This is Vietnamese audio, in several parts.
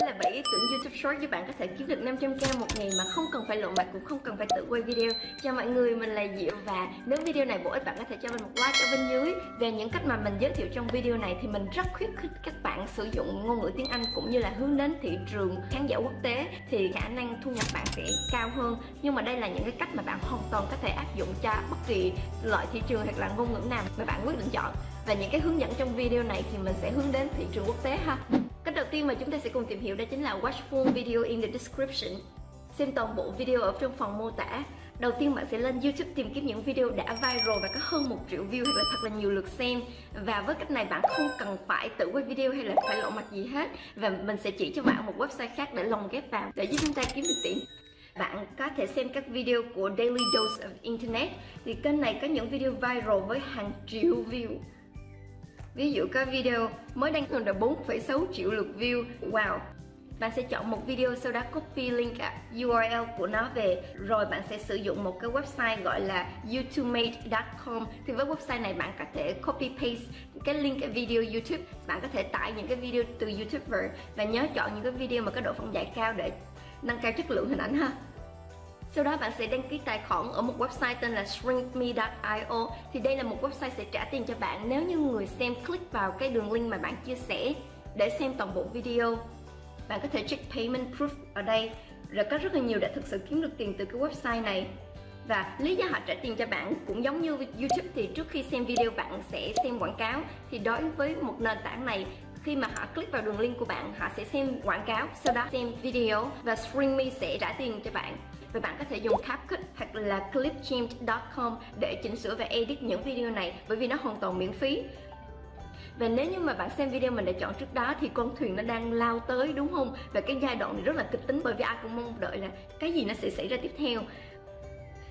Đây là 7 ý tưởng YouTube Short giúp bạn có thể kiếm được 500k một ngày mà không cần phải lộ mặt cũng không cần phải tự quay video. Chào mọi người, mình là Diệu và nếu video này bổ ích bạn có thể cho mình một like ở bên dưới về những cách mà mình giới thiệu trong video này thì mình rất khuyến khích các bạn sử dụng ngôn ngữ tiếng Anh cũng như là hướng đến thị trường khán giả quốc tế thì khả năng thu nhập bạn sẽ cao hơn. Nhưng mà đây là những cái cách mà bạn hoàn toàn có thể áp dụng cho bất kỳ loại thị trường hoặc là ngôn ngữ nào mà bạn quyết định chọn. Và những cái hướng dẫn trong video này thì mình sẽ hướng đến thị trường quốc tế ha. Cách đầu tiên mà chúng ta sẽ cùng tìm hiểu đó chính là watch full video in the description. Xem toàn bộ video ở trong phần mô tả. Đầu tiên bạn sẽ lên YouTube tìm kiếm những video đã viral và có hơn một triệu view hoặc là thật là nhiều lượt xem. Và với cách này bạn không cần phải tự quay video hay là phải lộ mặt gì hết. Và mình sẽ chỉ cho bạn một website khác để lồng ghép vào, để giúp chúng ta kiếm được tiền. Bạn có thể xem các video của Daily Dose of Internet. Thì kênh này có những video viral với hàng triệu view. Ví dụ có video mới đăng được 4,6 triệu lượt view. Wow. Bạn sẽ chọn một video sau đó copy link URL của nó về. Rồi bạn sẽ sử dụng một cái website gọi là youtubemate.com thì với website này bạn có thể copy paste cái link video YouTube. Bạn có thể tải những cái video từ YouTuber và nhớ chọn những cái video mà có độ phân giải cao để nâng cao chất lượng hình ảnh ha sau đó bạn sẽ đăng ký tài khoản ở một website tên là shrinkme.io Thì đây là một website sẽ trả tiền cho bạn nếu như người xem click vào cái đường link mà bạn chia sẻ để xem toàn bộ video. Bạn có thể check payment proof ở đây. Rồi có rất là nhiều đã thực sự kiếm được tiền từ cái website này. Và lý do họ trả tiền cho bạn cũng giống như YouTube thì trước khi xem video bạn sẽ xem quảng cáo. Thì đối với một nền tảng này, khi mà họ click vào đường link của bạn, họ sẽ xem quảng cáo, sau đó xem video và Springme sẽ trả tiền cho bạn và bạn có thể dùng CapCut hoặc là clipchamp.com để chỉnh sửa và edit những video này bởi vì nó hoàn toàn miễn phí. Và nếu như mà bạn xem video mình đã chọn trước đó thì con thuyền nó đang lao tới, đúng không? Và cái giai đoạn này rất là kịch tính bởi vì ai cũng mong đợi là cái gì nó sẽ xảy ra tiếp theo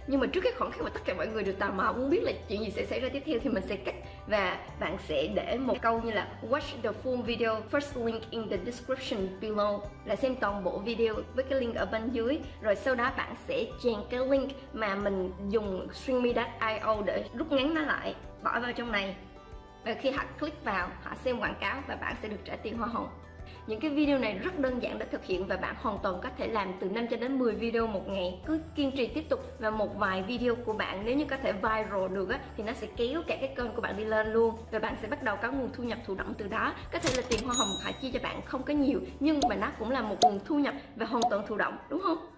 nhưng mà trước cái khoảng khắc mà tất cả mọi người đều tò mò muốn biết là chuyện gì sẽ xảy ra tiếp theo thì mình sẽ cắt. Và bạn sẽ để một câu như là, watch the full video, first link in the description below. Là xem toàn bộ video với cái link ở bên dưới. Rồi sau đó bạn sẽ chèn cái link mà mình dùng streamy.io để rút ngắn nó lại, bỏ vào trong này. Và khi họ click vào, họ xem quảng cáo và bạn sẽ được trả tiền hoa hồng những cái video này rất đơn giản để thực hiện và bạn hoàn toàn có thể làm từ 5 cho đến 10 video một ngày. Cứ kiên trì tiếp tục và một vài video của bạn nếu như có thể viral được á, thì nó sẽ kéo cả cái kênh của bạn đi lên luôn. Và bạn sẽ bắt đầu có nguồn thu nhập thụ động từ đó. Có thể là tiền hoa hồng họ chia cho bạn không có nhiều, nhưng mà nó cũng là một nguồn thu nhập và hoàn toàn thụ động, đúng không?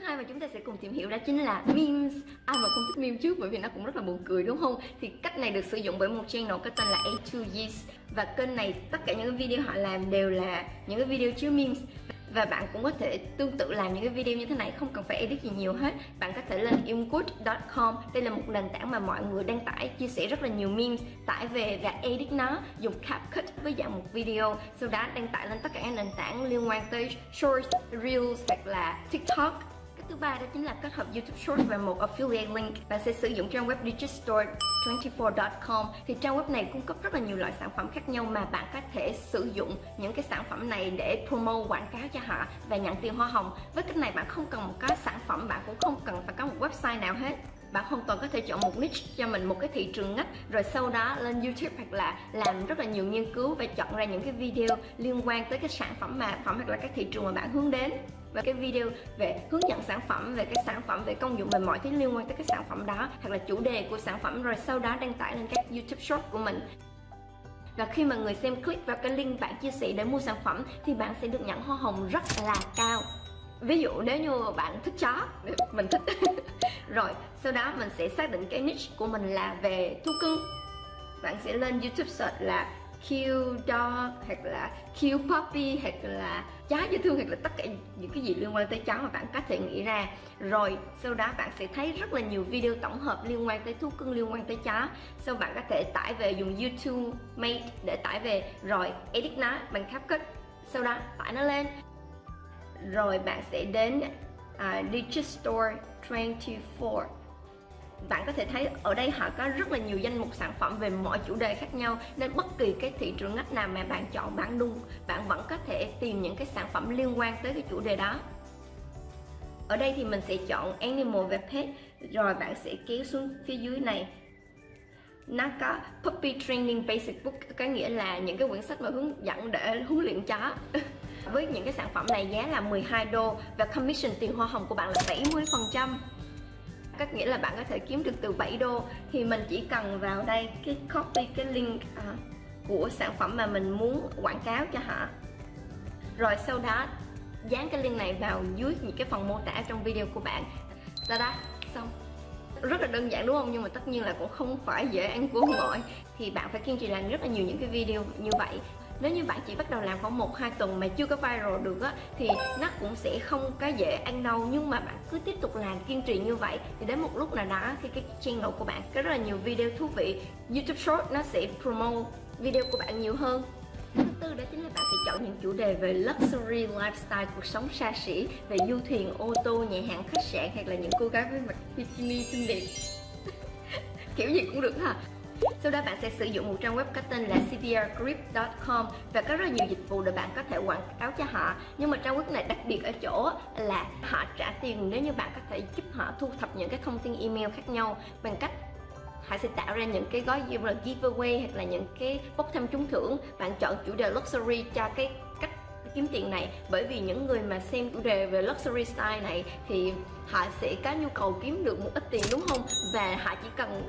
Thứ hai mà chúng ta sẽ cùng tìm hiểu đó chính là memes. Ai mà không thích meme trước bởi vì nó cũng rất là buồn cười, đúng không? Thì cách này được sử dụng bởi một channel có tên là A2 Yeast và kênh này, tất cả những cái video họ làm đều là những cái video chứa memes. Và bạn cũng có thể tương tự làm những cái video như thế này, không cần phải edit gì nhiều hết. Bạn có thể lên imgood.com đây là một nền tảng mà mọi người đăng tải, chia sẻ rất là nhiều memes, tải về và edit nó, dùng CapCut với dạng một video. Sau đó đăng tải lên tất cả các nền tảng liên quan tới shorts, reels hoặc là tiktok thứ ba đó chính là kết hợp YouTube Short và một affiliate link. Bạn sẽ sử dụng trang web digitstore24.com thì trang web này cung cấp rất là nhiều loại sản phẩm khác nhau mà bạn có thể sử dụng những cái sản phẩm này để promo, quảng cáo cho họ và nhận tiền hoa hồng. Với cách này bạn không cần một cái sản phẩm, bạn cũng không cần phải có một website nào hết bạn hoàn toàn có thể chọn một niche cho mình, một cái thị trường ngách, rồi sau đó lên YouTube hoặc là làm rất là nhiều nghiên cứu và chọn ra những cái video liên quan tới cái sản phẩm mà, phẩm hoặc là các thị trường mà bạn hướng đến. Và cái video về hướng dẫn sản phẩm, về cái sản phẩm, về công dụng, về mọi thứ liên quan tới cái sản phẩm đó, hoặc là chủ đề của sản phẩm, rồi sau đó đăng tải lên các YouTube Short của mình. Và khi mà người xem click vào cái link bạn chia sẻ để mua sản phẩm, thì bạn sẽ được nhận hoa hồng rất là cao ví dụ nếu như bạn thích chó, mình thích. Rồi, sau đó mình sẽ xác định cái niche của mình là về thú cưng. Bạn sẽ lên youtube search là cute dog, hoặc là cute puppy, hoặc là chó dễ thương, hoặc là tất cả những cái gì liên quan tới chó mà bạn có thể nghĩ ra. Rồi, sau đó bạn sẽ thấy rất là nhiều video tổng hợp liên quan tới thú cưng, liên quan tới chó. Sau bạn có thể tải về dùng YouTube Mate để tải về. Rồi, edit nó bằng CapCut. Sau đó, tải nó lên rồi bạn sẽ đến uh, Digistore 24 bạn có thể thấy ở đây họ có rất là nhiều danh mục sản phẩm về mọi chủ đề khác nhau nên bất kỳ cái thị trường ngách nào mà bạn chọn bạn luôn bạn vẫn có thể tìm những cái sản phẩm liên quan tới cái chủ đề đó. Ở đây thì mình sẽ chọn animal và pet rồi bạn sẽ kéo xuống phía dưới này. Nó có puppy training basic book có nghĩa là những cái quyển sách mà hướng dẫn để huấn luyện chó. với những cái sản phẩm này giá là 12 đô và commission tiền hoa hồng của bạn là 70% có nghĩa là bạn có thể kiếm được từ 7 đô. Thì mình chỉ cần vào đây cái copy cái link à, của sản phẩm mà mình muốn quảng cáo cho họ. Rồi sau đó dán cái link này vào dưới những cái phần mô tả trong video của bạn. Ta đó xong. Rất là đơn giản đúng không? Nhưng mà tất nhiên là cũng không phải dễ ăn của mọi thì bạn phải kiên trì làm rất là nhiều những cái video như vậy nếu như bạn chỉ bắt đầu làm khoảng một, hai tuần mà chưa có viral được á, thì nó cũng sẽ không có dễ ăn đâu nhưng mà bạn cứ tiếp tục làm kiên trì như vậy, thì đến một lúc nào đó khi cái channel của bạn có rất là nhiều video thú vị. YouTube Short nó sẽ promote video của bạn nhiều hơn. Thứ tư đó chính là bạn sẽ chọn những chủ đề về luxury lifestyle, cuộc sống xa xỉ, về du thuyền, ô tô, nhà hàng, khách sạn, hoặc là những cô gái với mặt bikini xinh đẹp. Kiểu gì cũng được ha sau đó bạn sẽ sử dụng một trang web có tên là cprgrip.com và có rất nhiều dịch vụ để bạn có thể quảng cáo cho họ. Nhưng mà trang web này đặc biệt ở chỗ là họ trả tiền nếu như bạn có thể giúp họ thu thập những cái thông tin email khác nhau bằng cách họ sẽ tạo ra những cái gói như là giveaway hoặc là những cái bốc thăm trúng thưởng. Bạn chọn chủ đề luxury cho cái cách kiếm tiền này. Bởi vì những người mà xem chủ đề về luxury style này thì họ sẽ có nhu cầu kiếm được một ít tiền, đúng không? Và họ chỉ cần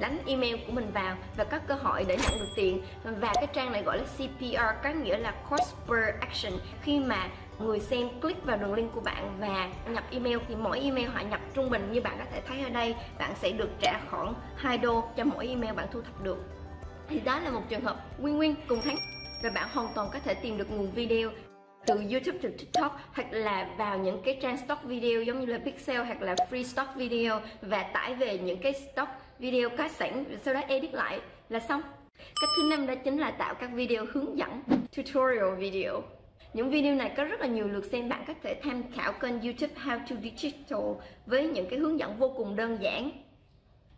đánh email của mình vào và có cơ hội để nhận được tiền. Và cái trang này gọi là CPR có nghĩa là cost per action. Khi mà người xem click vào đường link của bạn và nhập email thì mỗi email họ nhập trung bình như bạn có thể thấy ở đây, bạn sẽ được trả khoảng 2 đô cho mỗi email bạn thu thập được. Thì đó là một trường hợp win-win cùng thắng và bạn hoàn toàn có thể tìm được nguồn video từ YouTube, từ TikTok hoặc là vào những cái trang stock video giống như là Pixel hoặc là Free Stock Video. Và tải về những cái stock video có sẵn, sau đó edit lại là xong. Cách thứ năm đó chính là tạo các video hướng dẫn, tutorial video. Những video này có rất là nhiều lượt xem, bạn có thể tham khảo kênh youtube How to Digital với những cái hướng dẫn vô cùng đơn giản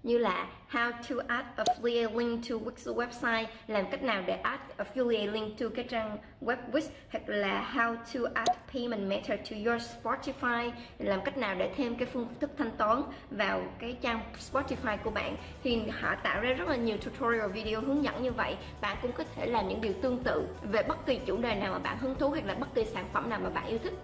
như là how to add affiliate link to Wix website, làm cách nào để add affiliate link to cái trang web Wix, hoặc là how to add payment method to your Spotify, làm cách nào để thêm cái phương thức thanh toán vào cái trang Spotify của bạn. Thì họ tạo ra rất là nhiều tutorial video hướng dẫn như vậy. Bạn cũng có thể làm những điều tương tự về bất kỳ chủ đề nào mà bạn hứng thú hoặc là bất kỳ sản phẩm nào mà bạn yêu thích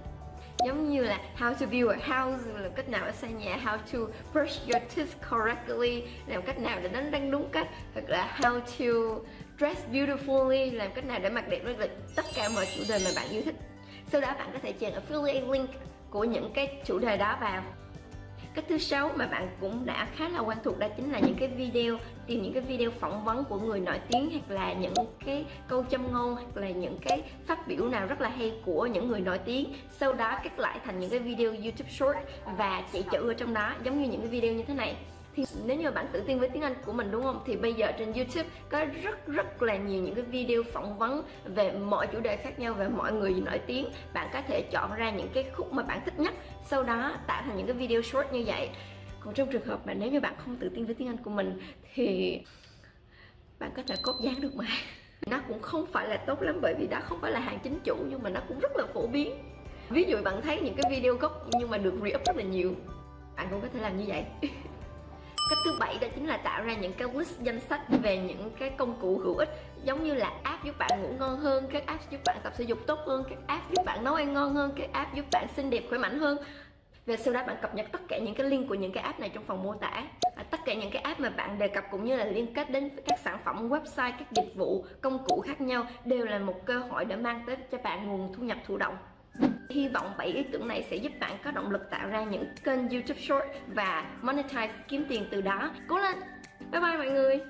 giống như là how to build a house làm cách nào để xây nhà, how to brush your teeth correctly, làm cách nào để đánh răng đúng cách, hoặc là how to dress beautifully, làm cách nào để mặc đẹp với tất cả mọi chủ đề mà bạn yêu thích. Sau đó bạn có thể chèn affiliate link của những cái chủ đề đó vào cách thứ sáu mà bạn cũng đã khá là quen thuộc đó chính là những cái video, tìm những cái video phỏng vấn của người nổi tiếng hoặc là những cái câu châm ngôn hoặc là những cái phát biểu nào rất là hay của những người nổi tiếng. Sau đó cắt lại thành những cái video YouTube short và chạy chữ ở trong đó, giống như những cái video như thế này thì nếu như bạn tự tin với tiếng Anh của mình, đúng không? Thì bây giờ trên YouTube có rất rất là nhiều những cái video phỏng vấn về mọi chủ đề khác nhau, về mọi người nổi tiếng. Bạn có thể chọn ra những cái khúc mà bạn thích nhất, sau đó tạo thành những cái video short như vậy. Còn trong trường hợp mà nếu như bạn không tự tin với tiếng Anh của mình, thì bạn có thể cốt dán được mà. Nó cũng không phải là tốt lắm, bởi vì đó không phải là hàng chính chủ, nhưng mà nó cũng rất là phổ biến. Ví dụ bạn thấy những cái video gốc nhưng mà được re-up rất là nhiều. Bạn cũng có thể làm như vậy. cách thứ bảy đó chính là tạo ra những cái list danh sách về những cái công cụ hữu ích giống như là app giúp bạn ngủ ngon hơn các app giúp bạn tập thể dục tốt hơn các app giúp bạn nấu ăn ngon hơn các app giúp bạn xinh đẹp khỏe mạnh hơn. Và sau đó bạn cập nhật tất cả những cái link của những cái app này trong phần mô tả. À, tất cả những cái app mà bạn đề cập cũng như là liên kết đến các sản phẩm website các dịch vụ công cụ khác nhau đều là một cơ hội để mang tới cho bạn nguồn thu nhập thụ động. Hy vọng 7 ý tưởng này sẽ giúp bạn có động lực tạo ra những kênh YouTube Short và monetize kiếm tiền từ đó. Cố lên! Bye bye mọi người!